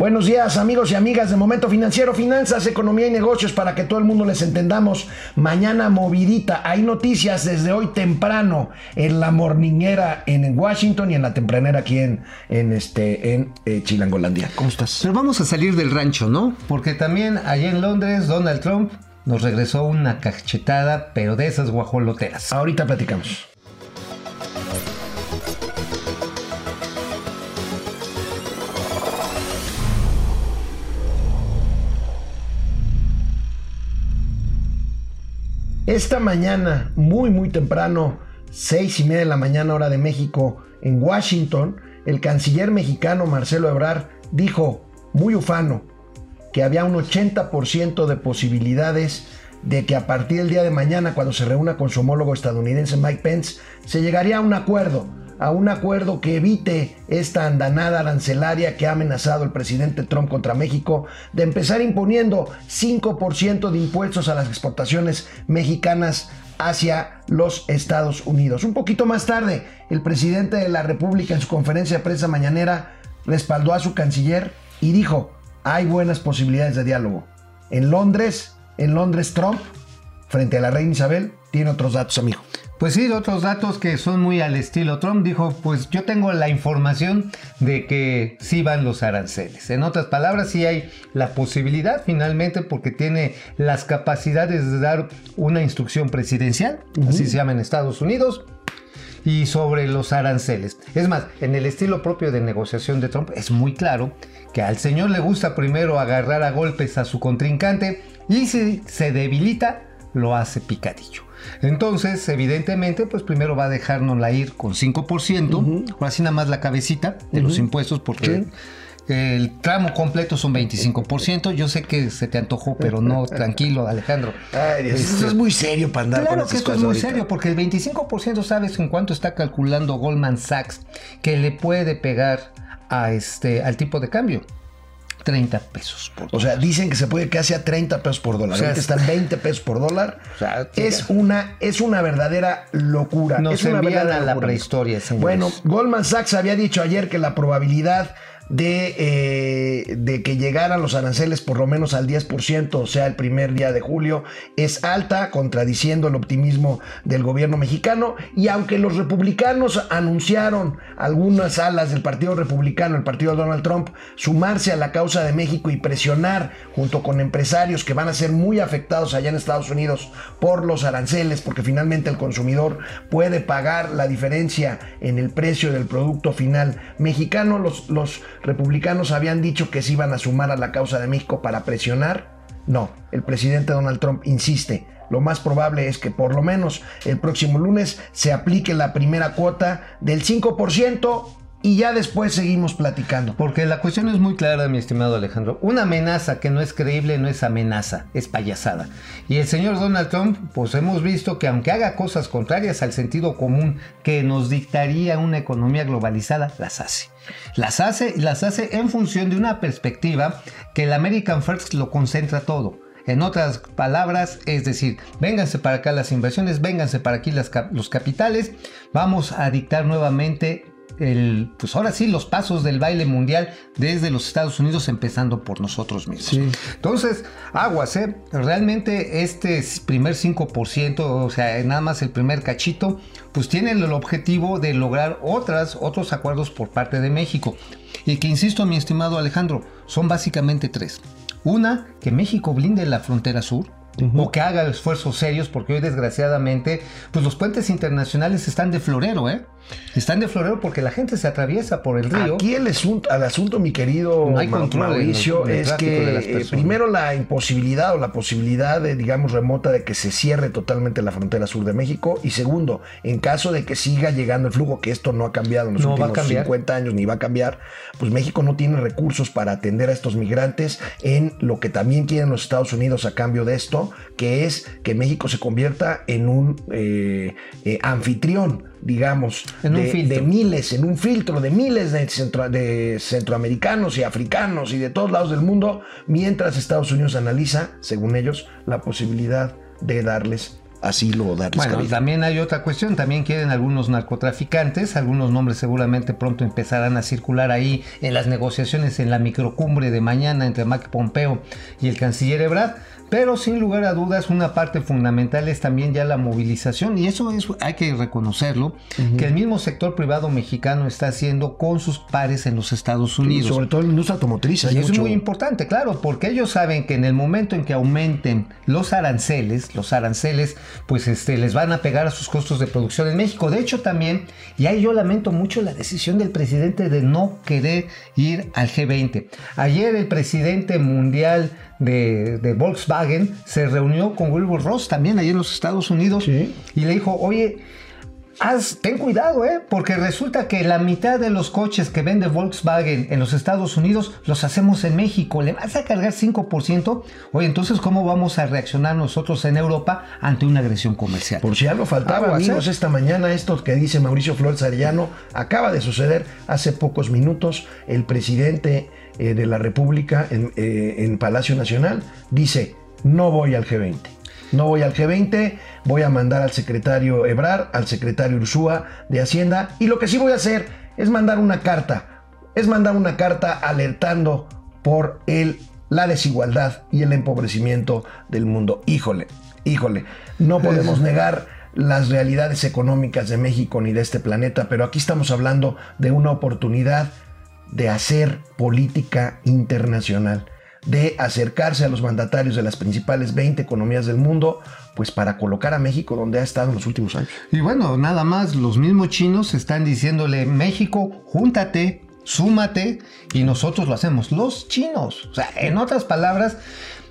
Buenos días amigos y amigas de Momento Financiero, Finanzas, Economía y Negocios para que todo el mundo les entendamos. Mañana movidita, hay noticias desde hoy temprano en la morninguera en Washington y en la tempranera aquí en, en, este, en eh, Chilangolandia. ¿Cómo estás? Pero vamos a salir del rancho, ¿no? Porque también allá en Londres Donald Trump nos regresó una cachetada, pero de esas guajoloteras. Ahorita platicamos. Esta mañana, muy muy temprano, seis y media de la mañana hora de México, en Washington, el canciller mexicano Marcelo Ebrard dijo, muy ufano, que había un 80% de posibilidades de que a partir del día de mañana, cuando se reúna con su homólogo estadounidense Mike Pence, se llegaría a un acuerdo a un acuerdo que evite esta andanada arancelaria que ha amenazado el presidente Trump contra México de empezar imponiendo 5% de impuestos a las exportaciones mexicanas hacia los Estados Unidos. Un poquito más tarde, el presidente de la República en su conferencia de prensa mañanera respaldó a su canciller y dijo, hay buenas posibilidades de diálogo. En Londres, en Londres Trump, frente a la reina Isabel, tiene otros datos, amigo. Pues sí, otros datos que son muy al estilo Trump. Dijo, pues yo tengo la información de que sí van los aranceles. En otras palabras, sí hay la posibilidad finalmente porque tiene las capacidades de dar una instrucción presidencial, así se llama en Estados Unidos, y sobre los aranceles. Es más, en el estilo propio de negociación de Trump es muy claro que al señor le gusta primero agarrar a golpes a su contrincante y si se debilita, lo hace picadillo. Entonces, evidentemente, pues primero va a dejárnosla ir con 5%, o así nada más la cabecita de los impuestos, porque el tramo completo son 25%. Yo sé que se te antojó, pero no, tranquilo, Alejandro. Ay, Dios, este, es muy serio para andar claro que esto es muy serio, porque el 25% sabes en cuánto está calculando Goldman Sachs que le puede pegar a este, al tipo de cambio. 30 pesos por dólar. O sea, dicen que se puede casi a 30 pesos por dólar. O sea, están 20 pesos por dólar. O sea, es una, es una verdadera locura. Nos es una verdadera a la prehistoria, señores. Bueno, Goldman Sachs había dicho ayer que la probabilidad de, eh, de, que llegaran los aranceles por lo menos al 10%, o sea, el primer día de julio, es alta, contradiciendo el optimismo del gobierno mexicano. Y aunque los republicanos anunciaron algunas alas del Partido Republicano, el partido Donald Trump, sumarse a la causa de México y presionar junto con empresarios que van a ser muy afectados allá en Estados Unidos por los aranceles, porque finalmente el consumidor puede pagar la diferencia en el precio del producto final mexicano, los republicanos habían dicho que se iban a sumar a la causa de México para presionar. No, el presidente Donald Trump insiste. Lo más probable es que por lo menos el próximo lunes se aplique la primera cuota del 5% y ya después seguimos platicando. Porque la cuestión es muy clara, mi estimado Alejandro. Una amenaza que no es creíble no es amenaza, es payasada. Y el señor Donald Trump, pues hemos visto que aunque haga cosas contrarias al sentido común que nos dictaría una economía globalizada, las hace. Las hace y las hace en función de una perspectiva que el American First lo concentra todo. En otras palabras, es decir, vénganse para acá las inversiones, vénganse para aquí los capitales, vamos a dictar nuevamente el, pues ahora sí, los pasos del baile mundial desde los Estados Unidos, empezando por nosotros mismos. Entonces, aguas, ¿eh? Realmente este primer 5%, o sea, nada más el primer cachito, pues tiene el objetivo de lograr otras, otros acuerdos por parte de México. Y que, insisto, mi estimado Alejandro, son básicamente tres. Una, que México blinde la frontera sur, o que haga esfuerzos serios, porque hoy desgraciadamente, pues los puentes internacionales están de florero, ¿eh? Están de florero porque la gente se atraviesa por el río. Aquí el asunto, al asunto, mi querido no hay control Mauricio, es que eh, primero la imposibilidad o la posibilidad, de, digamos, remota de que se cierre totalmente la frontera sur de México. Y segundo, en caso de que siga llegando el flujo, que esto no ha cambiado en los últimos 50 años ni va a cambiar, pues México no tiene recursos para atender a estos migrantes en lo que también quieren los Estados Unidos a cambio de esto, que es que México se convierta en un eh, eh, anfitrión digamos, de, miles, en un filtro de miles de, de, centroamericanos y africanos y de todos lados del mundo, mientras Estados Unidos analiza, según ellos, la posibilidad de darles asilo o darles Bueno, cabida. también hay otra cuestión, también quieren algunos narcotraficantes, algunos nombres seguramente pronto empezarán a circular ahí en las negociaciones en la microcumbre de mañana entre Mike Pompeo y el canciller Ebrard, pero sin lugar a dudas una parte fundamental es también ya la movilización y eso es, hay que reconocerlo, que el mismo sector privado mexicano está haciendo con sus pares en los Estados Y Unidos. sobre todo en la industria automotriz. Y es muy importante, claro, porque ellos saben que en el momento en que aumenten los aranceles, los aranceles, pues este, les van a pegar a sus costos de producción en México. De hecho, también, y ahí yo lamento mucho la decisión del presidente de no querer ir al G20. Ayer el presidente mundial de, de Volkswagen se reunió con Wilbur Ross también ahí en los Estados Unidos Sí. y le dijo, oye, Haz- ten cuidado, ¿eh? Porque resulta que la mitad de los coches que vende Volkswagen en los Estados Unidos los hacemos en México. ¿Le vas a cargar 5%? Oye, entonces, ¿cómo vamos a reaccionar nosotros en Europa ante una agresión comercial? Por si algo faltaba, amigos, esta mañana esto que dice Mauricio Flores Arellano acaba de suceder hace pocos minutos. El presidente eh, de la República en, eh, en Palacio Nacional dice, no voy al G20. No voy al G20, voy a mandar al secretario Ebrard, al secretario Ursúa de Hacienda y lo que sí voy a hacer es mandar una carta, es mandar una carta alertando por el, la desigualdad y el empobrecimiento del mundo. Híjole, híjole, no podemos negar las realidades económicas de México ni de este planeta, pero aquí estamos hablando de una oportunidad de hacer política internacional, de acercarse a los mandatarios de las principales 20 economías del mundo, pues para colocar a México donde ha estado en los últimos años. Y bueno, nada más, los mismos chinos están diciéndole, México, júntate, súmate, y nosotros lo hacemos. Los chinos. O sea, en otras palabras,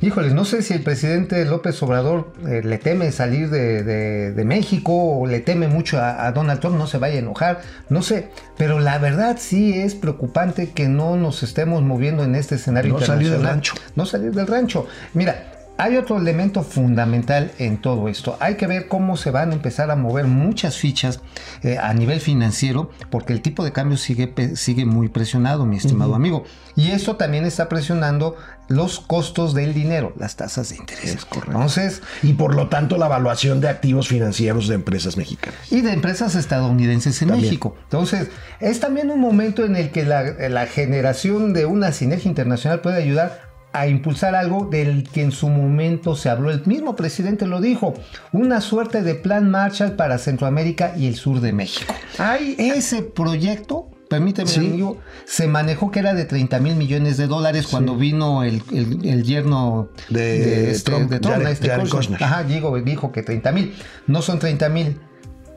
híjoles, no sé si el presidente López Obrador eh, le teme salir de, de- de México o le teme mucho a, a Donald Trump, no se vaya a enojar, no sé. Pero la verdad sí es preocupante que no nos estemos moviendo en este escenario No salir del rancho. No salir del rancho. Mira, hay otro elemento fundamental en todo esto. Hay que ver cómo se van a empezar a mover muchas fichas eh, a nivel financiero, porque el tipo de cambio sigue, sigue muy presionado, mi estimado amigo. Y esto también está presionando los costos del dinero, las tasas de interés. Es correcto. Entonces, Y por lo tanto la evaluación de activos financieros de empresas mexicanas. y de empresas estadounidenses en También. México. Entonces, es también un momento en el que la, la generación de una sinergia internacional puede ayudar a impulsar algo del que en su momento se habló. El mismo presidente lo dijo, una suerte de plan Marshall para Centroamérica y el sur de México. Hay Ese proyecto, permíteme, Sí. amigo, se manejó que era de 30 mil millones de dólares cuando vino el, el- el yerno De Trump, Jared- este Jared Kushner. Kushner. Ajá, digo, dijo que 30 mil. No son 30 mil.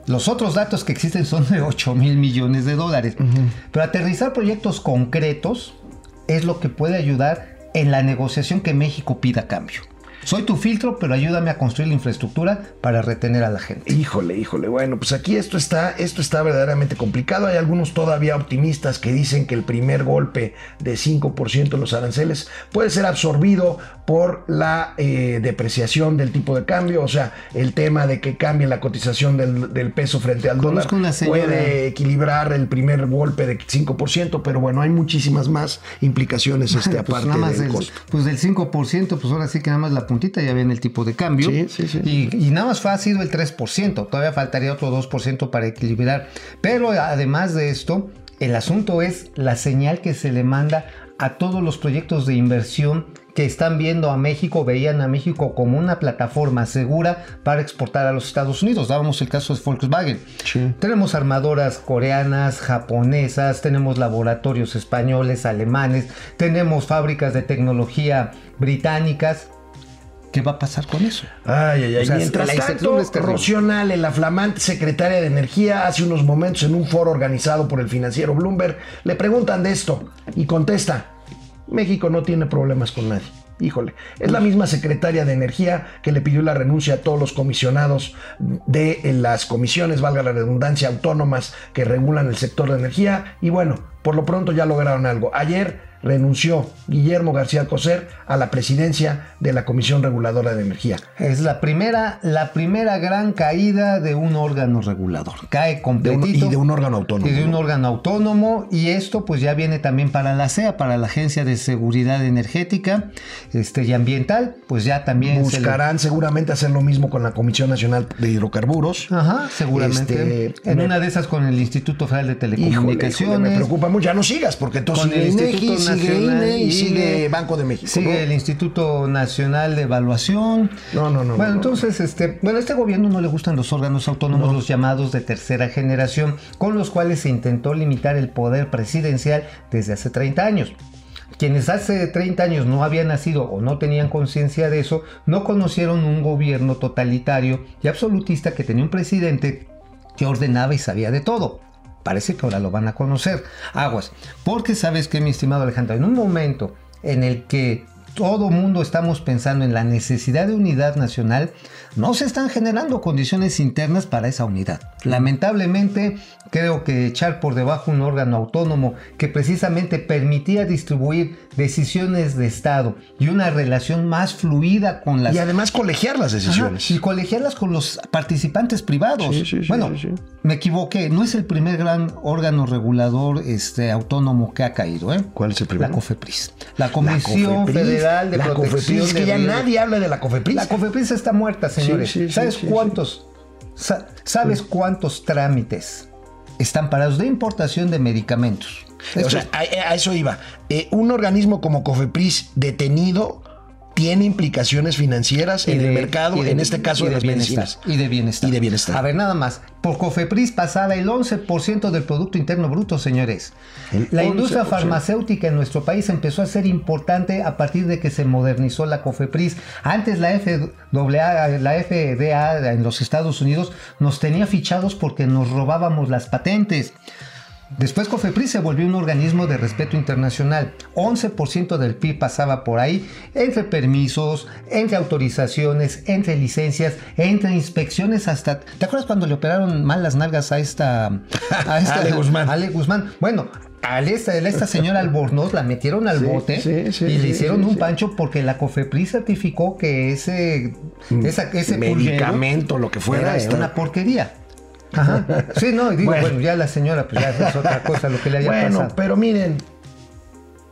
Los otros datos que existen son de 8 mil millones de dólares. Pero aterrizar proyectos concretos es lo que puede ayudar en la negociación que México pida cambio. Soy tu filtro, pero ayúdame a construir la infraestructura para retener a la gente. Híjole, híjole. Bueno, pues aquí esto está, esto está verdaderamente complicado. Hay algunos todavía optimistas que dicen que el primer golpe de 5% en los aranceles puede ser absorbido por la eh, depreciación del tipo de cambio. O sea, el tema de que cambie la cotización del, del peso frente al dólar Conozco una señora- puede equilibrar el primer golpe de 5%, pero bueno, hay muchísimas más implicaciones este, Pues aparte nada más del del, costo. pues del 5%, pues ahora sí que nada más la puntita ya ven el tipo de cambio. Sí, sí, sí. Y, y nada más fue, ha sido el 3%, todavía faltaría otro 2% para equilibrar. Pero además de esto, el asunto es la señal que se le manda a todos los proyectos de inversión que están viendo a México, veían a México como una plataforma segura para exportar a los Estados Unidos. Dábamos el caso de Volkswagen. Sí. Tenemos armadoras coreanas, japonesas, tenemos laboratorios españoles, alemanes, tenemos fábricas de tecnología británicas. ¿Qué va a pasar con eso? Ay, ay, ay. O sea, Mientras la tanto. Rocío Nale, la flamante secretaria de Energía, hace unos momentos en un foro organizado por el financiero Bloomberg, le preguntan de esto y contesta, México no tiene problemas con nadie. Híjole, es la misma secretaria de Energía que le pidió la renuncia a todos los comisionados de las comisiones, valga la redundancia, autónomas que regulan el sector de energía. Y bueno, por lo pronto ya lograron algo. Ayer renunció Guillermo García Coser a la presidencia de la Comisión Reguladora de Energía. Es la primera, la primera gran caída de un órgano regulador. Cae completito. y de un órgano autónomo. Y de un órgano autónomo. Y esto pues ya viene también para la CEA, para la Agencia de Seguridad Energética este, y Ambiental. Pues ya también... Buscarán seguramente hacer lo mismo con la Comisión Nacional de Hidrocarburos. Ajá, seguramente. Este, en una de esas con el Instituto Federal de Telecomunicaciones. me preocupa mucho. Ya no sigas, porque entonces con el Instituto Nacional y sigue Banco de México. Sigue el Instituto Nacional de Evaluación. No, no, no. Bueno, entonces, este, bueno, a este gobierno no le gustan los órganos autónomos, los llamados de tercera generación, con los cuales se intentó limitar el poder presidencial desde hace 30 años. Quienes hace 30 años no habían nacido o no tenían conciencia de eso, no conocieron un gobierno totalitario y absolutista que tenía un presidente que ordenaba y sabía de todo. Parece que ahora lo van a conocer. Aguas. Porque sabes que, mi estimado Alejandro, en un momento en el que todo mundo estamos pensando en la necesidad de unidad nacional, no se están generando condiciones internas para esa unidad. Lamentablemente, creo que echar por debajo un órgano autónomo que precisamente permitía distribuir decisiones de Estado y una relación más fluida con las... Y además colegiar las decisiones. y colegiarlas con los participantes privados. bueno, me equivoqué, no es el primer gran órgano regulador este, autónomo que ha caído. ¿eh? ¿Cuál es el primero? La COFEPRIS. La Comisión Federal de la Protección COFEPRIS, que ya nadie habla de la COFEPRIS. La COFEPRIS está muerta, señores. ¿Sabes cuántos? ¿Sabes cuántos trámites están parados de importación de medicamentos? o sea, a, eso iba. Eh, un organismo como COFEPRIS detenido tiene implicaciones financieras en el mercado, en este caso de, las medicinas. Y de bienestar. Y de bienestar. A ver, nada más. Por Cofepris pasaba el 11% del Producto Interno Bruto, señores. la industria farmacéutica en nuestro país empezó a ser importante a partir de que se modernizó la Cofepris. Antes la FAA, la FDA en los Estados Unidos nos tenía fichados porque nos robábamos las patentes. Después COFEPRIS se volvió un organismo de respeto internacional. 11% del PIB pasaba por ahí, entre permisos, entre autorizaciones, entre licencias, entre inspecciones hasta... ¿Te acuerdas cuando le operaron mal las nalgas a esta... A esta Ale Guzmán. Ale Guzmán. Bueno, a esta, esta señora Albornoz la metieron al bote y le hicieron un pancho porque la COFEPRIS certificó que ese, mm. ese medicamento, lo que fuera, era una porquería. Ajá. Sí, no, digo, bueno. ya la señora, pues ya es otra cosa lo que le haya bueno, pero miren,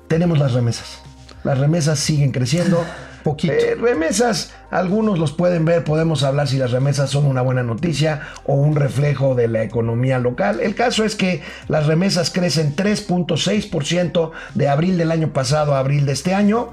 tenemos las remesas. Las remesas siguen creciendo. Poquito. Eh, remesas, algunos los pueden ver, podemos hablar si las remesas son una buena noticia o un reflejo de la economía local. El caso es que las remesas crecen 3.6% de abril del año pasado a abril de este año.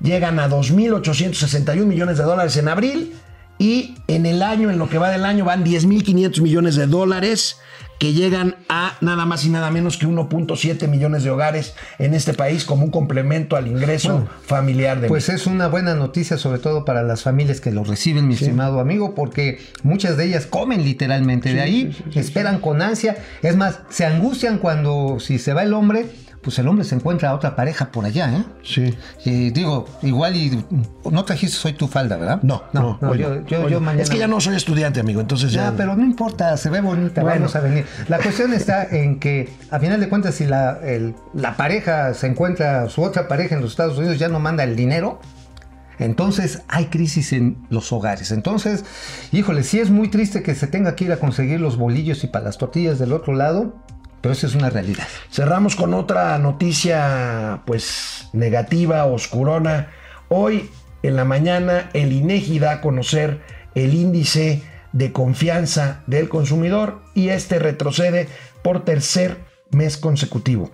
Llegan a 2.861 millones de dólares en abril y en el año, en lo que va del año, van 10.500 millones de dólares que llegan a nada más y nada menos que 1.7 millones de hogares en este país como un complemento al ingreso familiar de Pues es una buena noticia sobre todo para las familias que lo reciben, mi estimado amigo, porque muchas de ellas comen literalmente de ahí, esperan con ansia, es más, se angustian cuando si se va el hombre, pues el hombre se encuentra a otra pareja por allá, ¿eh? Sí. Y digo, igual y no trajiste soy tu falda, ¿verdad? No, no, no yo, yo, mañana... Es que ya no soy estudiante, amigo, entonces ya... Ya, pero no importa, se ve bonita, vamos a venir. La cuestión está en que, a final de cuentas, si la, la pareja se encuentra, su otra pareja en los Estados Unidos ya no manda el dinero, entonces hay crisis en los hogares. Entonces, híjole, sí es muy triste que se tenga que ir a conseguir los bolillos y para las tortillas del otro lado, pero eso es una realidad. Cerramos con otra noticia, pues, negativa, oscurona. Hoy, en la mañana, el INEGI da a conocer el índice de confianza del consumidor y este retrocede por tercer mes consecutivo.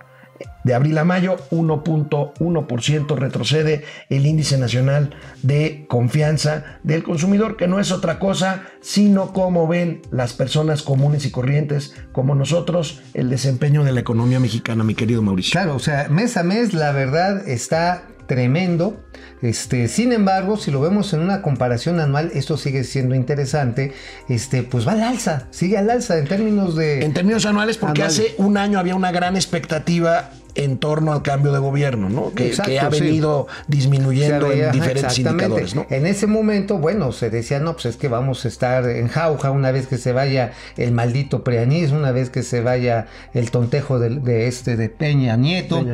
De abril a mayo, 1.1% retrocede el índice nacional de confianza del consumidor, que no es otra cosa sino cómo ven las personas comunes y corrientes como nosotros el desempeño de la economía mexicana, mi querido Mauricio. Claro, o sea, mes a mes la verdad está tremendo. Este, sin embargo, si lo vemos en una comparación anual, esto sigue siendo interesante. Este, pues va al alza, sigue al alza en términos de. En términos anuales, porque hace un año había una gran expectativa en torno al cambio de gobierno, ¿no? Que, que ha venido disminuyendo en diferentes indicadores, ¿no? En ese momento, bueno, se decía, no, pues es que vamos a estar en jauja una vez que se vaya el maldito preanismo, una vez que se vaya el tontejo de, este de Peña Nieto,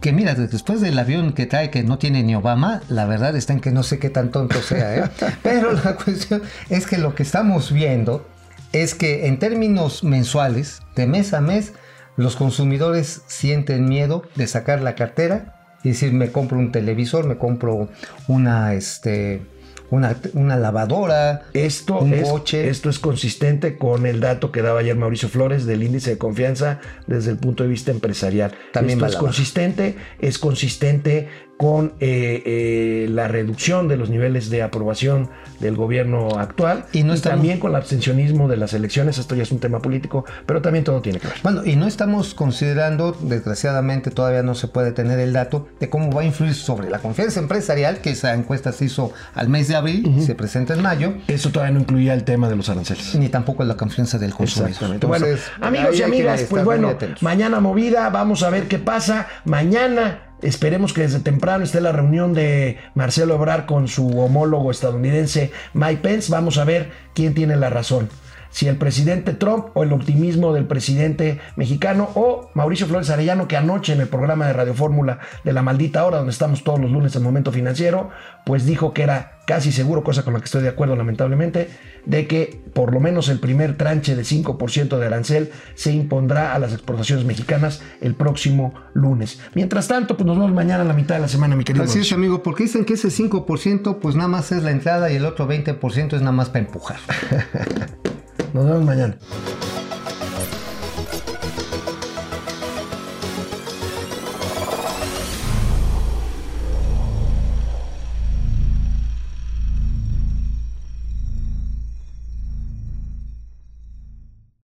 Que mira, después del avión que trae que no tiene ni Obama, la verdad está en que no sé qué tan tonto sea, ¿eh? Pero la cuestión es que lo que estamos viendo es que en términos mensuales, de mes a mes, los consumidores sienten miedo de sacar la cartera y decir, me compro un televisor, me compro una, este, una, lavadora, esto un es, coche. Esto es consistente con el dato que daba ayer Mauricio Flores del índice de confianza desde el punto de vista empresarial. También esto es consistente, es consistente con eh, eh, la reducción de los niveles de aprobación del gobierno actual y, no también con el abstencionismo de las elecciones. Esto ya es un tema político, pero también todo tiene que ver. Bueno, y no estamos considerando, desgraciadamente todavía no se puede tener el dato de cómo va a influir sobre la confianza empresarial, que esa encuesta se hizo al mes de abril, y se presenta en mayo. Eso todavía no incluía el tema de los aranceles. Ni tampoco la confianza del consumidor. Exactamente. bueno, amigos y amigas, pues bueno, mañana movida, vamos a ver qué pasa. Mañana Esperemos que desde temprano esté la reunión de Marcelo Obrar con su homólogo estadounidense Mike Pence. Vamos a ver quién tiene la razón. Si el presidente Trump o el optimismo del presidente mexicano o Mauricio Flores Arellano, que anoche en el programa de Radio Fórmula de la maldita hora, donde estamos todos los lunes en Momento Financiero, pues dijo que era casi seguro, cosa con la que estoy de acuerdo lamentablemente, de que por lo menos el primer tranche de 5% de arancel se impondrá a las exportaciones mexicanas el próximo lunes. Mientras tanto, pues nos vemos mañana a la mitad de la semana, mi querido. Así es, amigo, porque dicen que ese 5% pues nada más es la entrada y el otro 20% es nada más para empujar. nos vemos mañana.